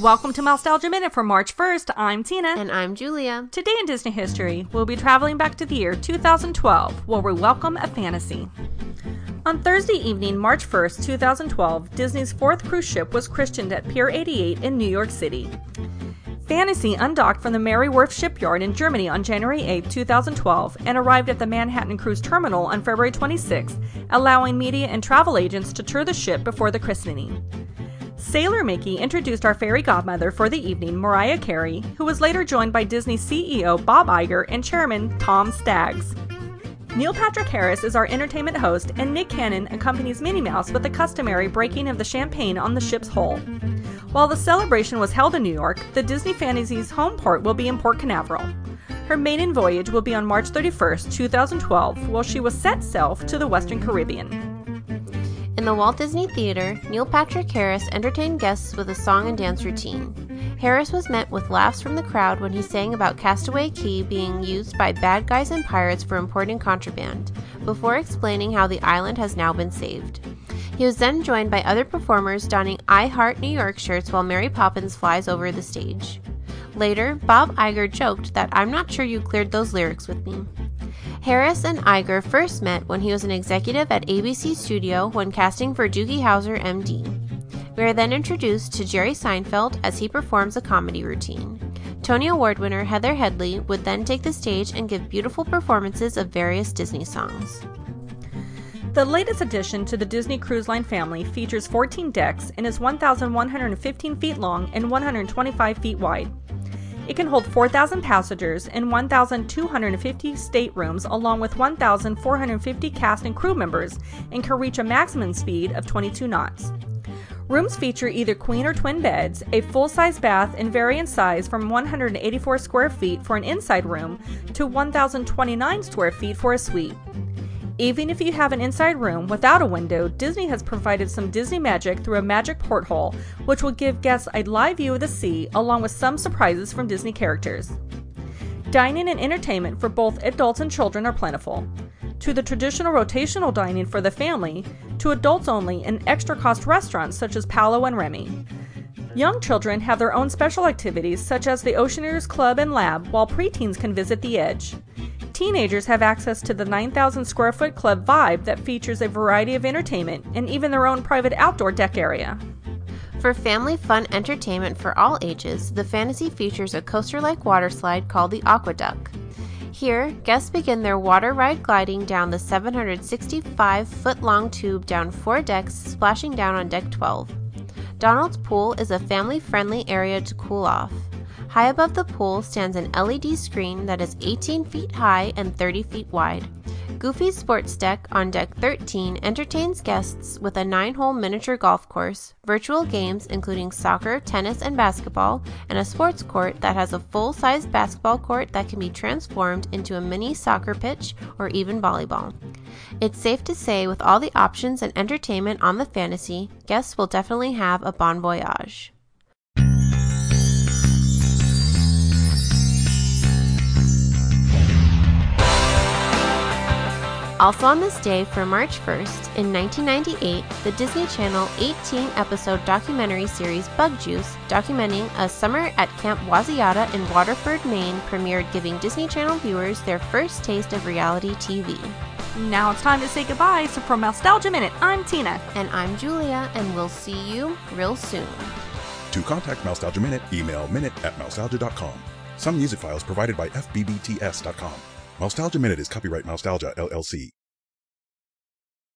Welcome to Mousetalgia Minute for March 1st. I'm Tina. And I'm Julia. Today in Disney history, we'll be traveling back to the year 2012, where we welcome a fantasy. On Thursday evening, March 1st, 2012, Disney's fourth cruise ship was christened at Pier 88 in New York City. Fantasy undocked from the Meyer Werft shipyard in Germany on January 8, 2012, and arrived at the Manhattan Cruise Terminal on February 26, allowing media and travel agents to tour the ship before the christening. Sailor Mickey introduced our fairy godmother for the evening, Mariah Carey, who was later joined by Disney CEO Bob Iger and chairman Tom Staggs. Neil Patrick Harris is our entertainment host, and Nick Cannon accompanies Minnie Mouse with the customary breaking of the champagne on the ship's hull. While the celebration was held in New York, the Disney Fantasy's home port will be in Port Canaveral. Her maiden voyage will be on March 31, 2012, while she was set sail to the Western Caribbean. In the Walt Disney Theater, Neil Patrick Harris entertained guests with a song and dance routine. Harris was met with laughs from the crowd when he sang about Castaway Cay being used by bad guys and pirates for importing contraband, before explaining how the island has now been saved. He was then joined by other performers donning I Heart New York shirts while Mary Poppins flies over the stage. Later, Bob Iger joked that I'm not sure you cleared those lyrics with me. Harris and Iger first met when he was an executive at ABC Studio when casting for Doogie Howser, MD. We are then introduced to Jerry Seinfeld as he performs a comedy routine. Tony Award winner Heather Headley would then take the stage and give beautiful performances of various Disney songs. The latest addition to the Disney Cruise Line family features 14 decks and is 1,115 feet long and 125 feet wide. It can hold 4,000 passengers and 1,250 staterooms, along with 1,450 cast and crew members, and can reach a maximum speed of 22 knots. Rooms feature either queen or twin beds, a full size bath, and vary in size from 184 square feet for an inside room to 1,029 square feet for a suite. Even if you have an inside room without a window, Disney has provided some Disney magic through a magic porthole, which will give guests a live view of the sea along with some surprises from Disney characters. Dining and entertainment for both adults and children are plentiful. To the traditional rotational dining for the family, to adults only and extra cost restaurants such as Palo and Remy. Young children have their own special activities such as the Oceaneers Club and Lab, while preteens can visit the Edge. Teenagers have access to the 9,000 square foot club vibe that features a variety of entertainment and even their own private outdoor deck area. For family fun entertainment for all ages, the Fantasy features a coaster like water slide called the AquaDuck. Here, guests begin their water ride gliding down the 765 foot long tube down four decks, splashing down on deck 12. Donald's Pool is a family friendly area to cool off. High above the pool stands an LED screen that is 18 feet high and 30 feet wide. Goofy's Sports Deck on Deck 13 entertains guests with a nine hole miniature golf course, virtual games including soccer, tennis, and basketball, and a sports court that has a full sized basketball court that can be transformed into a mini soccer pitch or even volleyball. It's safe to say, with all the options and entertainment on the fantasy, guests will definitely have a bon voyage. Also on this day, for March 1st, in 1998, the Disney Channel 18 episode documentary series Bug Juice, documenting a summer at Camp Waziyatah in Waterford, Maine, premiered, giving Disney Channel viewers their first taste of reality TV. Now it's time to say goodbye, so for Mousetalgia Minute, I'm Tina. And I'm Julia, and we'll see you real soon. To contact Mousetalgia Minute, email minute at mousetalgia.com. Some music files provided by FBBTS.com. Mousetalgia Minute is copyright Mousetalgia LLC.